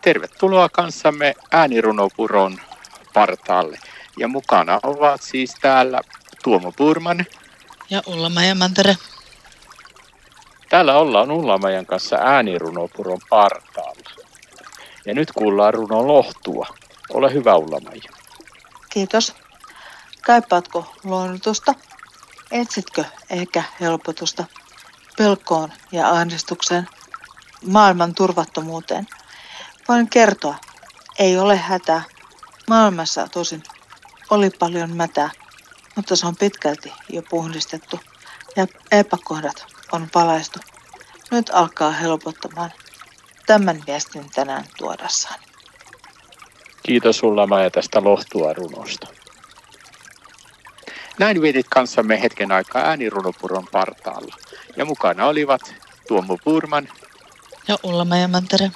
Tervetuloa kanssamme äänirunopuron partaalle. Ja mukana ovat siis täällä Tuomo Purman. Ja Ulla-Maja Mantere. Täällä ollaan Ullamajan kanssa äänirunopuron partaalla. Ja nyt kuullaan runon lohtua. Ole hyvä Ullamaja. Kiitos. Kaipaatko luonnotusta? Etsitkö ehkä helpotusta pelkoon ja ahdistukseen, maailman turvattomuuteen? Voin kertoa, ei ole hätää. Maailmassa tosin oli paljon mätää, mutta se on pitkälti jo puhdistettu ja epäkohdat on palaistu. Nyt alkaa helpottamaan tämän viestin tänään tuodassaan. Kiitos sulla Maja tästä lohtua runosta. Näin vietit kanssamme hetken aikaa äänirunopuron partaalla. Ja mukana olivat Tuomo Purman ja Ulla Mantere.